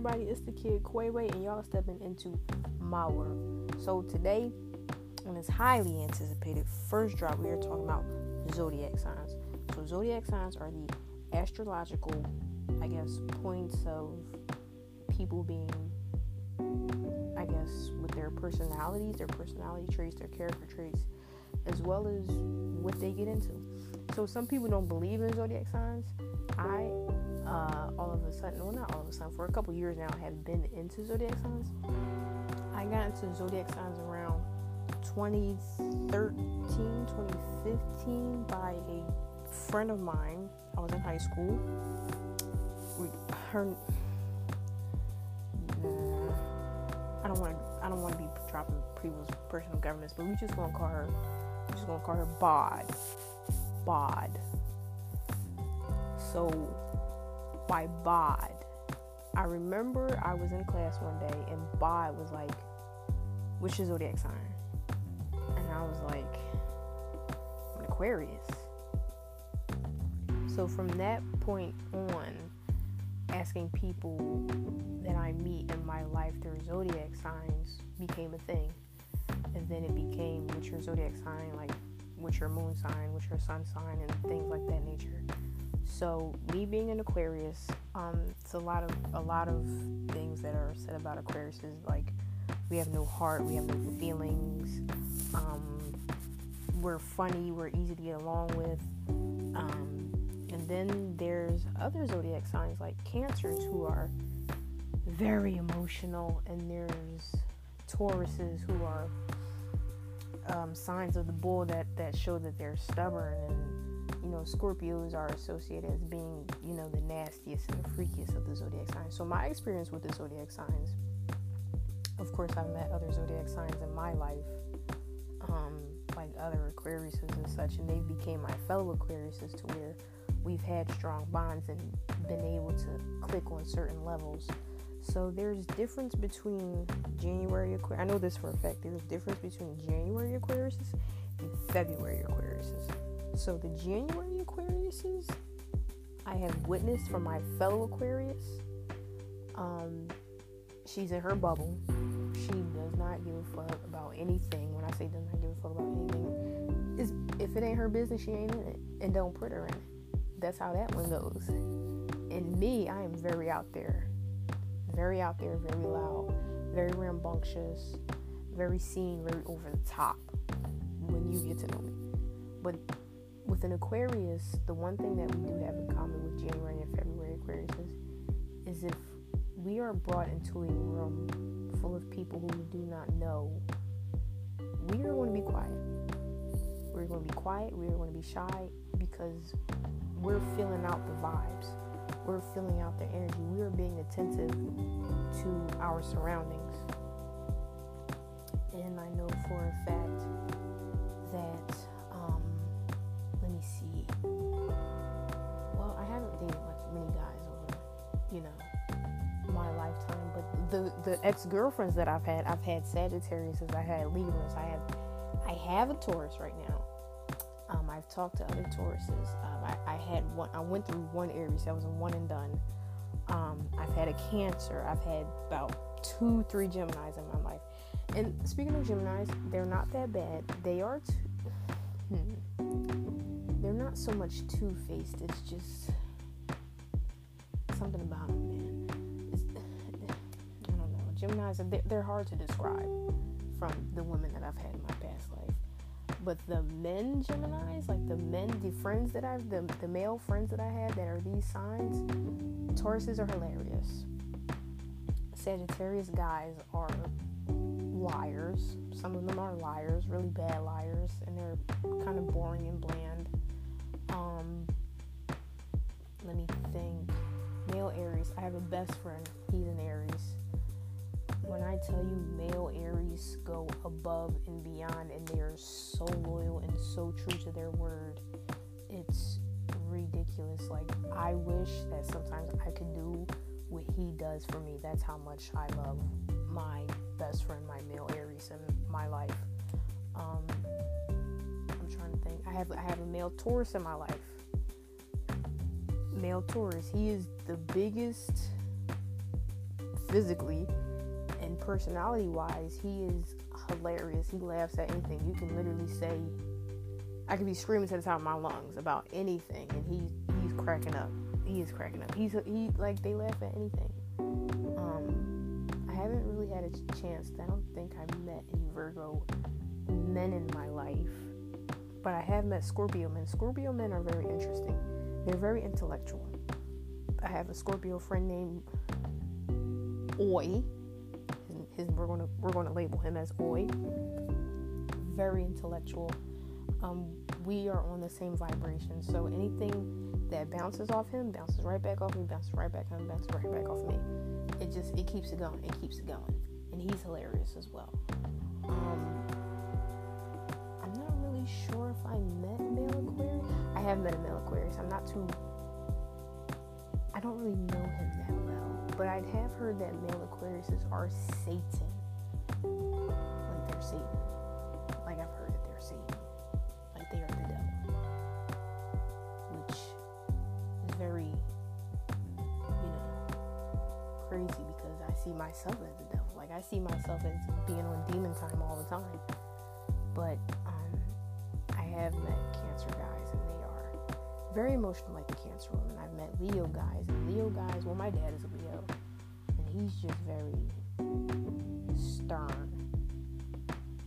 everybody? It's the kid Quayway, and y'all stepping into my world. So today, on this highly anticipated first drop, we are talking about zodiac signs. So zodiac signs are the astrological, I guess, points of people being, I guess, with their personalities, their personality traits, their character traits, as well as what they get into. So some people don't believe in zodiac signs. I uh, all of a sudden, well, not all of a sudden, for a couple years now, I have been into zodiac signs. I got into zodiac signs around 2013, 2015 by a friend of mine. I was in high school. We, her, I don't want to. I don't want to be dropping people's personal governments, but we just gonna call her. We just gonna call her Bod. Bod. So by Bod. I remember I was in class one day and Bod was like, "Which is zodiac sign?" And I was like, "I'm an Aquarius." So from that point on, asking people that I meet in my life their zodiac signs became a thing, and then it became what's your zodiac sign, like what's your moon sign, what's your sun sign, and things like that nature. So me being an Aquarius, um, it's a lot of a lot of things that are said about Aquarius is like we have no heart, we have no feelings, um, we're funny, we're easy to get along with. Um, and then there's other zodiac signs like Cancers who are very emotional, and there's Tauruses who are um, signs of the bull that that show that they're stubborn and you know, Scorpios are associated as being, you know, the nastiest and the freakiest of the zodiac signs. So my experience with the zodiac signs, of course, I've met other zodiac signs in my life, um, like other Aquariuses and such, and they became my fellow Aquariuses to where we've had strong bonds and been able to click on certain levels. So there's difference between January Aquarius. I know this for a fact. There's difference between January Aquariuses and February Aquariuses. So the January Aquariuses I have witnessed from my fellow Aquarius. Um, she's in her bubble. She does not give a fuck about anything. When I say does not give a fuck about anything, is if it ain't her business, she ain't in it, and don't put her in it. That's how that one goes. And me, I am very out there, very out there, very loud, very rambunctious, very seen, very over the top. When you get to know me, but with an Aquarius, the one thing that we do have in common with January and February Aquariuses is if we are brought into a room full of people who we do not know, we are going to be quiet. We're going to be quiet. We're going to be shy because we're filling out the vibes. We're filling out the energy. We are being attentive to our surroundings. And I know for a fact that you know, my lifetime. But the the ex girlfriends that I've had, I've had Sagittarius, I had Libras, I have I have a Taurus right now. Um, I've talked to other Tauruses. Um, I, I, had one. I went through one Aries. That was a one and done. Um, I've had a Cancer. I've had about two, three Gemini's in my life. And speaking of Gemini's, they're not that bad. They are. Too, hmm, they're not so much two faced. It's just something about them, man. It's, I don't know. Gemini's, they're, hard to describe from the women that I've had in my past life. But the men Gemini's, like the men, the friends that I've, the, the male friends that I had that are these signs, Tauruses are hilarious. Sagittarius guys are liars. Some of them are liars, really bad liars, and they're kind of boring and bland. Um, let me think male Aries. I have a best friend. He's an Aries. When I tell you male Aries go above and beyond and they are so loyal and so true to their word, it's ridiculous. Like, I wish that sometimes I could do what he does for me. That's how much I love my best friend, my male Aries in my life. Um, I'm trying to think. I have I have a male Taurus in my life male Taurus. He is the biggest physically and personality wise, he is hilarious. He laughs at anything. You can literally say, I could be screaming to the top of my lungs about anything, and he he's cracking up. He is cracking up. He's he like they laugh at anything. Um, I haven't really had a chance. I don't think I've met any Virgo men in my life, but I have met Scorpio men. Scorpio men are very interesting. They're very intellectual. I have a Scorpio friend named Oi. His, his, we're gonna we're gonna label him as Oi. Very intellectual. Um, we are on the same vibration, so anything that bounces off him bounces right back off me, bounces right back on, bounces right back off me. It just it keeps it going, it keeps it going, and he's hilarious as well. Um, I'm not really sure if I have met a male Aquarius. I'm not too. I don't really know him that well, but I have heard that male Aquariuses are Satan. Like they're Satan. Like I've heard that they're Satan. Like they are the devil. Which is very, you know, crazy because I see myself as the devil. Like I see myself as being on demon time all the time. But um, I have met very emotional like the Cancer woman. I've met Leo guys and Leo guys, well my dad is a Leo and he's just very stern.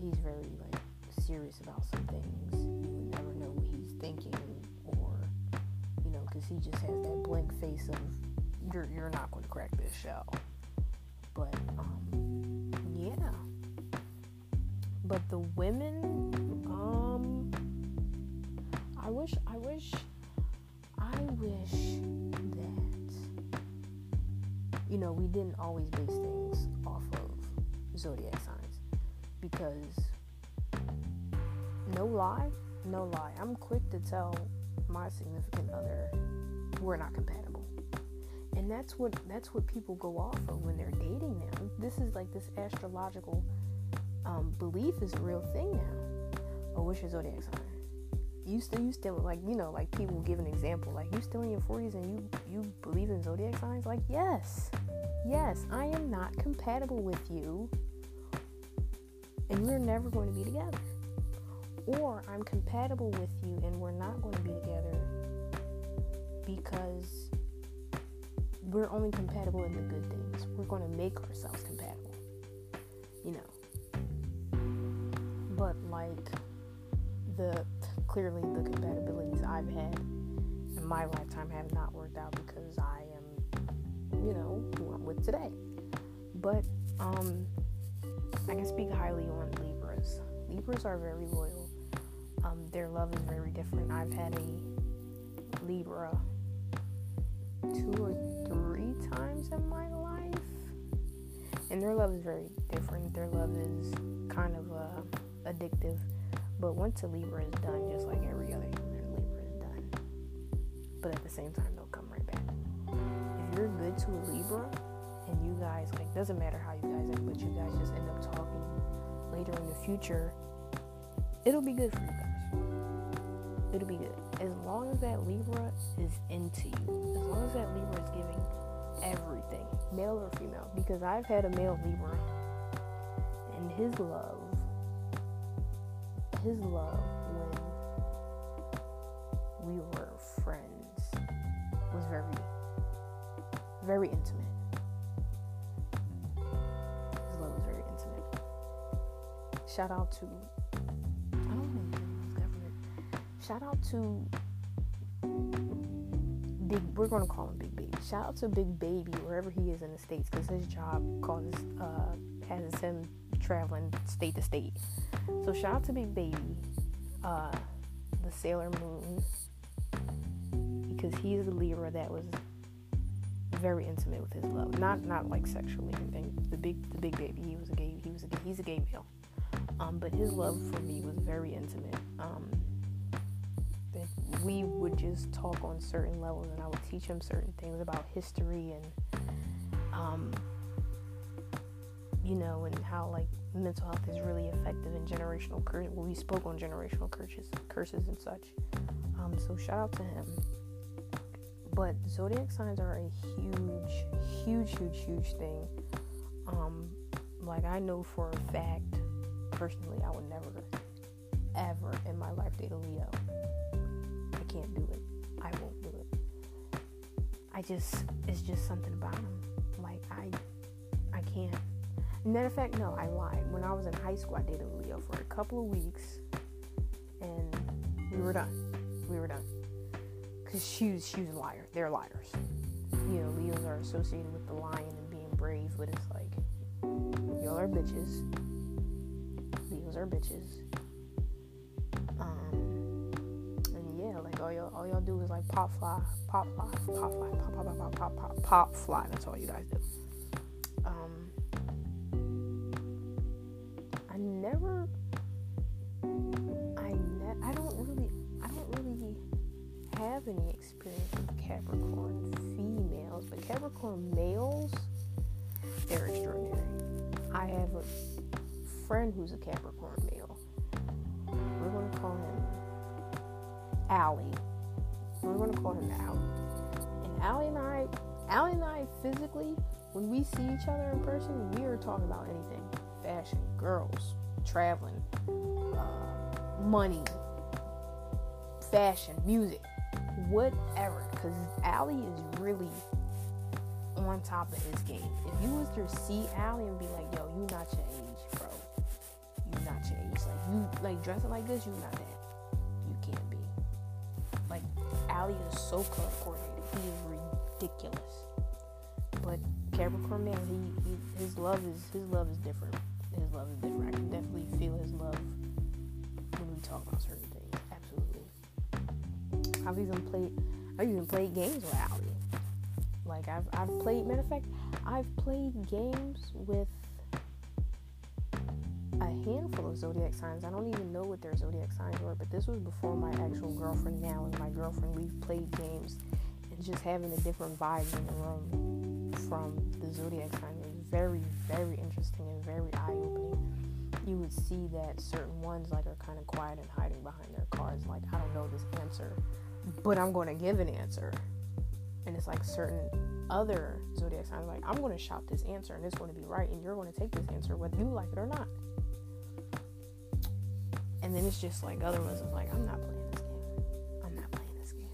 He's very like serious about some things. You would never know what he's thinking or you know, because he just has that blank face of you're you're not going to crack this shell. But um, yeah. But the women, um, I wish, I wish, wish that you know we didn't always base things off of zodiac signs because no lie, no lie. I'm quick to tell my significant other we're not compatible. And that's what that's what people go off of when they're dating now. This is like this astrological um, belief is a real thing now. Oh, what's your zodiac sign? You still you still like you know like people give an example like you still in your 40s and you you believe in zodiac signs like yes yes I am not compatible with you and we're never going to be together or I'm compatible with you and we're not going to be together because we're only compatible in the good things. We're going to make ourselves compatible, you know. But like the clearly the compatibilities I've had in my lifetime have not worked out because I am, you know, who I'm with today. But um, I can speak highly on Libras. Libras are very loyal. Um, their love is very different. I've had a Libra two or three times in my life, and their love is very different. Their love is kind of uh, addictive, but once a Libra is done, just like every other human, Libra is done. But at the same time, they'll come right back. If you're good to a Libra, and you guys like doesn't matter how you guys act, but you guys just end up talking later in the future, it'll be good for you guys. It'll be good as long as that Libra is into you. As long as that Libra is giving everything, male or female. Because I've had a male Libra, and his love, his love when we were friends was very, very intimate. His love was very intimate. Shout out to I don't know. Shout out to Big. We're gonna call him Big Baby. Shout out to Big Baby wherever he is in the states because his job causes uh, has him traveling state to state. So shout out to Big Baby, uh, the Sailor Moon, because he's a Libra that was very intimate with his love. Not not like sexually anything. The big the Big Baby, he was a gay. He was a he's a gay male. Um, but his love for me was very intimate. Um, we would just talk on certain levels, and I would teach him certain things about history and, um, you know, and how like mental health is really effective in generational curses. Well, we spoke on generational curses, curses and such. Um, so shout out to him. but zodiac signs are a huge, huge, huge, huge thing. Um, like I know for a fact, personally, I would never, ever in my life date a Leo. I can't do it. I won't do it. I just, it's just something about him. Like I, I can't. Matter of fact, no, I lied. When I was in high school, I dated Leo for a couple of weeks, and we were done. We were done. Cause she was, she was a liar. They're liars. You know, Leos are associated with the lion and being brave, but it's like y'all are bitches. Leos are bitches. Um, and yeah, like all y'all, all y'all do is like pop fly, pop fly, pop fly, pop pop pop pop pop pop pop fly. That's all you guys do. Um, never, I ne- I don't really, I don't really have any experience with Capricorn females, but Capricorn males, they're extraordinary. I have a friend who's a Capricorn male. We're to call him Allie. We're to call him Allie. And Allie and I, Allie and I physically, when we see each other in person, we are talking about anything fashion, girls, traveling, uh, money, fashion, music, whatever. Because Allie is really on top of his game. If you was to see Allie and be like, yo, you not your age, bro. You not your age. Like you like dressing like this, you not that. You can't be. Like Allie is so color coordinated. He is ridiculous. But Capricorn man, he, he his love is his love is different. His love is different. I can definitely feel his love when we talk about certain things. Absolutely. I've even played I've even played games with Allie. Like I've I've played matter of fact, I've played games with a handful of zodiac signs. I don't even know what their zodiac signs were, but this was before my actual girlfriend now and my girlfriend we've played games and just having a different vibe in the room from the zodiac sign very, very interesting and very eye opening. You would see that certain ones like are kind of quiet and hiding behind their cards, like I don't know this answer, but I'm going to give an answer. And it's like certain other zodiac signs like i'm going to shout this answer and it's going to be right and you're going to take this answer whether you like it or not. And then it's just like other ones like i'm not playing this game. I'm not playing this game.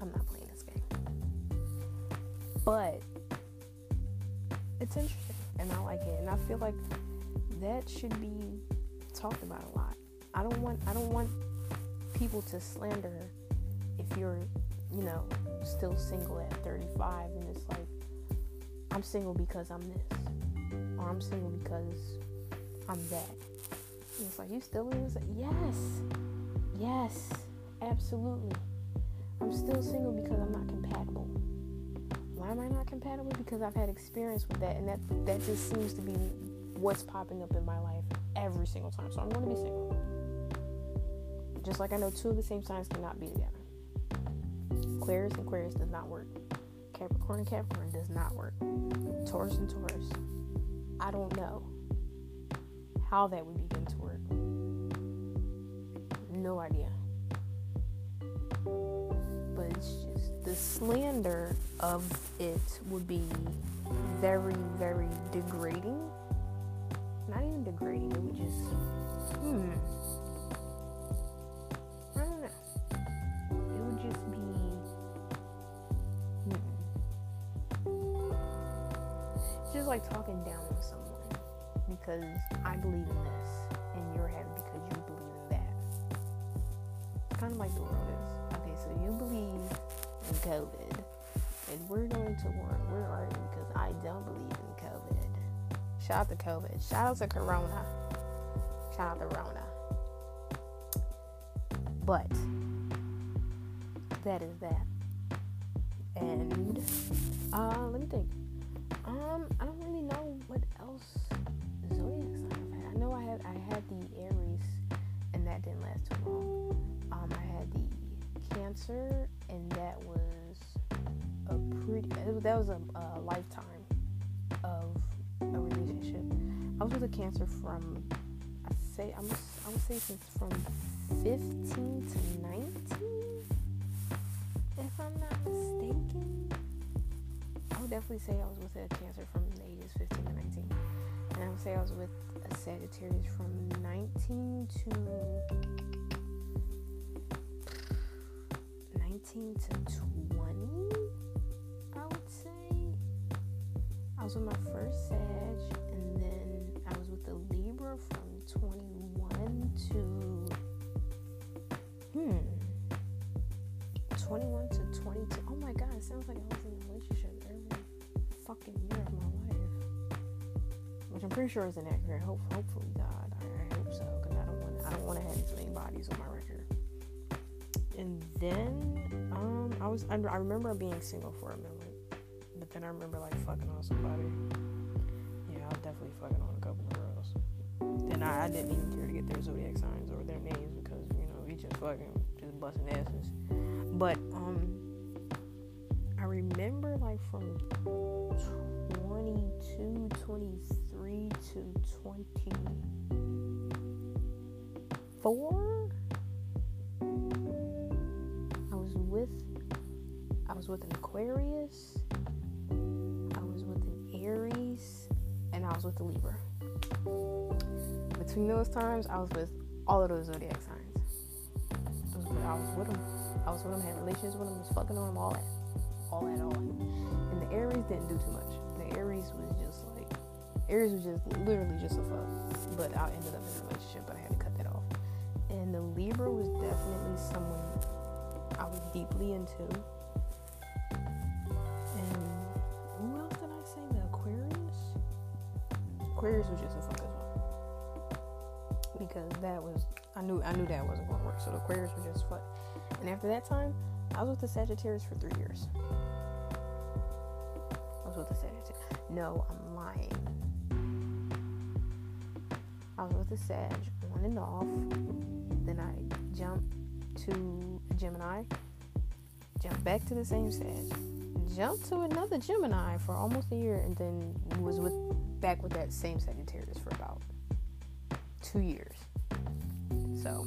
I'm not playing this game. But it's interesting and i like it and i feel like that should be talked about a lot i don't want i don't want people to slander if you're you know still single at 35 and it's like I'm single because I'm this or I'm single because I'm that. And it's like you still in this? Yes. Yes. Absolutely. I'm still single because I'm not compatible. Why am I not compatible? Because I've had experience with that and that that just seems to be what's popping up in my life every single time. So I'm going to be single. Just like I know two of the same signs cannot be together. Aquarius and Aquarius does not work. Capricorn and Capricorn does not work. Taurus and Taurus. I don't know how that would begin to work. No idea. Slander of it would be very, very degrading. Not even degrading, it would just, hmm. I don't know. It would just be. Hmm. Just like talking down on someone because I believe in this and you're happy because you believe in that. It's kind of like the world COVID and we're going to war. We're arguing because I don't believe in COVID. Shout out to COVID. Shout out to Corona. Shout out to Rona. But that is that. And uh, let me think. Um, I don't really know what else zodiac sign. I know I had I had the Aries, and that didn't last too long. Um, I had the Cancer, and that was a pretty. That was a, a lifetime of a relationship. I was with a Cancer from I say I'm I would say since from 15 to 19, if I'm not mistaken I would definitely say I was with a Cancer from the ages 15 to 19. And I would say I was with a Sagittarius from 19 to 19 to 20. I would say I was with my first Sag, and then I was with the Libra from 21 to hmm 21 to 22. Oh my god, it sounds like I was in a relationship every fucking year of my life. Which I'm pretty sure is inaccurate. Hope, hopefully, God, I, I hope so, because I don't want I don't want to have these many bodies on my record. And then, um, I was I, I remember being single for a minute, but then I remember like fucking on somebody. Yeah, I was definitely fucking on a couple of girls. Then I, I didn't even care to get their zodiac signs or their names because you know we just fucking just busting asses. But um, I remember like from 22, 23 to 24. Was with an Aquarius, I was with an Aries, and I was with a Libra. Between those times, I was with all of those zodiac signs. I was, I was with them. I was with them, had relations with them, was fucking on them, all that. All that, all. And the Aries didn't do too much. The Aries was just like, Aries was just literally just a fuck. But I ended up in a relationship, but I had to cut that off. And the Libra was definitely someone I was deeply into. Aquarius was just a fuck as well. Because that was I knew I knew that wasn't gonna work. So the Aquarius was just fuck. And after that time, I was with the Sagittarius for three years. I was with the Sagittarius. No, I'm lying. I was with the Sag on and off. Then I jumped to Gemini. Jumped back to the same Sag. Jumped to another Gemini for almost a year, and then was with back with that same Sagittarius for about two years. So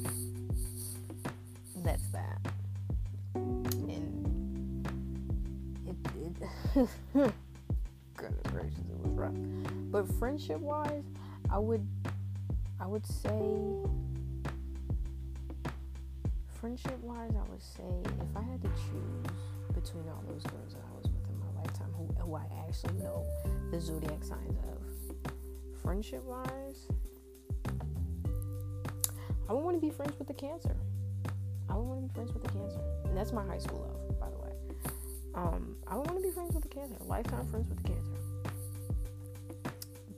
that's that. And it, it goodness gracious, it was rough. But friendship wise, I would I would say friendship wise, I would say if I had to choose between all those girls I who, I actually know the zodiac signs of, friendship wise, I would want to be friends with the Cancer. I would want to be friends with the Cancer, and that's my high school love, by the way. Um, I would want to be friends with the Cancer, lifetime friends with the Cancer,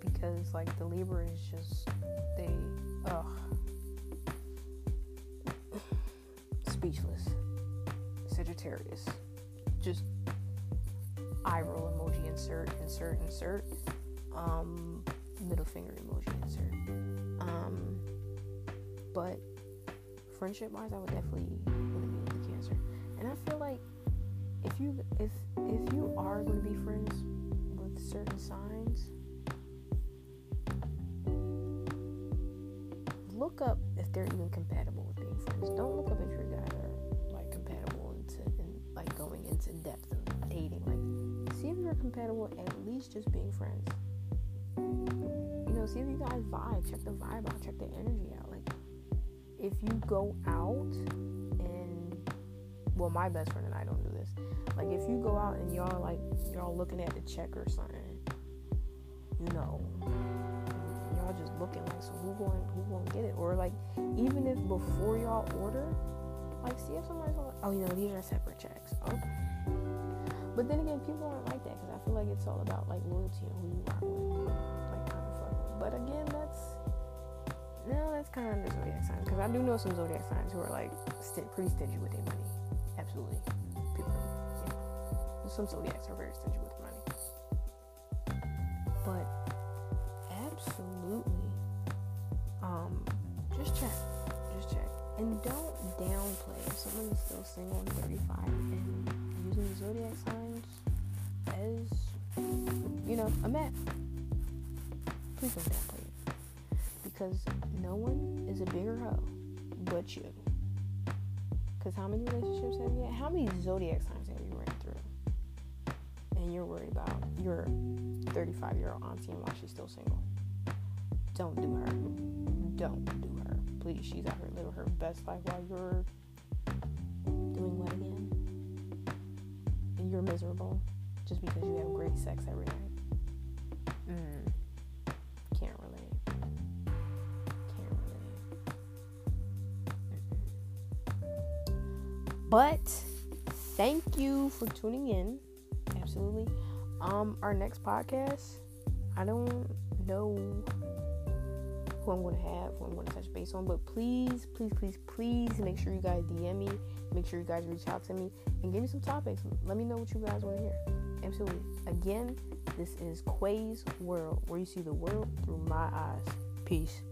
because like the Libra is just they, ugh, speechless. Sagittarius, eye roll emoji insert, insert, insert. Um, middle finger emoji insert. Um, but friendship wise, I would definitely want to with the Cancer. And I feel like if you if if you are going to be friends with certain signs, look up if they're even compatible with being friends. Don't look up if your guys are like compatible into and like going into depth of dating. Like, you're compatible at least just being friends. You know, see if you guys vibe. Check the vibe out. Check the energy out. Like, if you go out and well, my best friend and I don't do this. Like, if you go out and y'all like y'all looking at the check or something, you know, y'all just looking like, so who going who gonna get it? Or like, even if before y'all order, like, see if somebody's like, oh, you know, these are separate checks. Oh. But then again, people aren't like that because I feel like it's all about like loyalty and who you are with, like kind of. But again, that's no, that's kind of the zodiac signs because I do know some zodiac signs who are like st- pretty stingy with their money. Absolutely, people, know, some zodiacs are very stingy with their money. But absolutely, um, just check, just check, and don't downplay if someone is still single and 35 and using zodiac signs as you know a map. Please don't downplay it because no one is a bigger hoe but you. Because how many relationships have you had? How many zodiac signs have you ran through? And and you're worried about your 35 year old auntie and why she's still single. Don't do her. Don't do her. Please, she's out here living her best life while you're you're miserable just because you have great sex every night. Mm. Can't relate. Can't relate. But thank you for tuning in. Absolutely. Um, our next podcast, I don't know who I'm going to have, who I'm going to touch base on, but please, please, please, please make sure you guys DM me. Make sure you guys reach out to me and give me some topics. Let me know what you guys want to hear. Absolutely. Again, this is Quay's World, where you see the world through my eyes. Peace.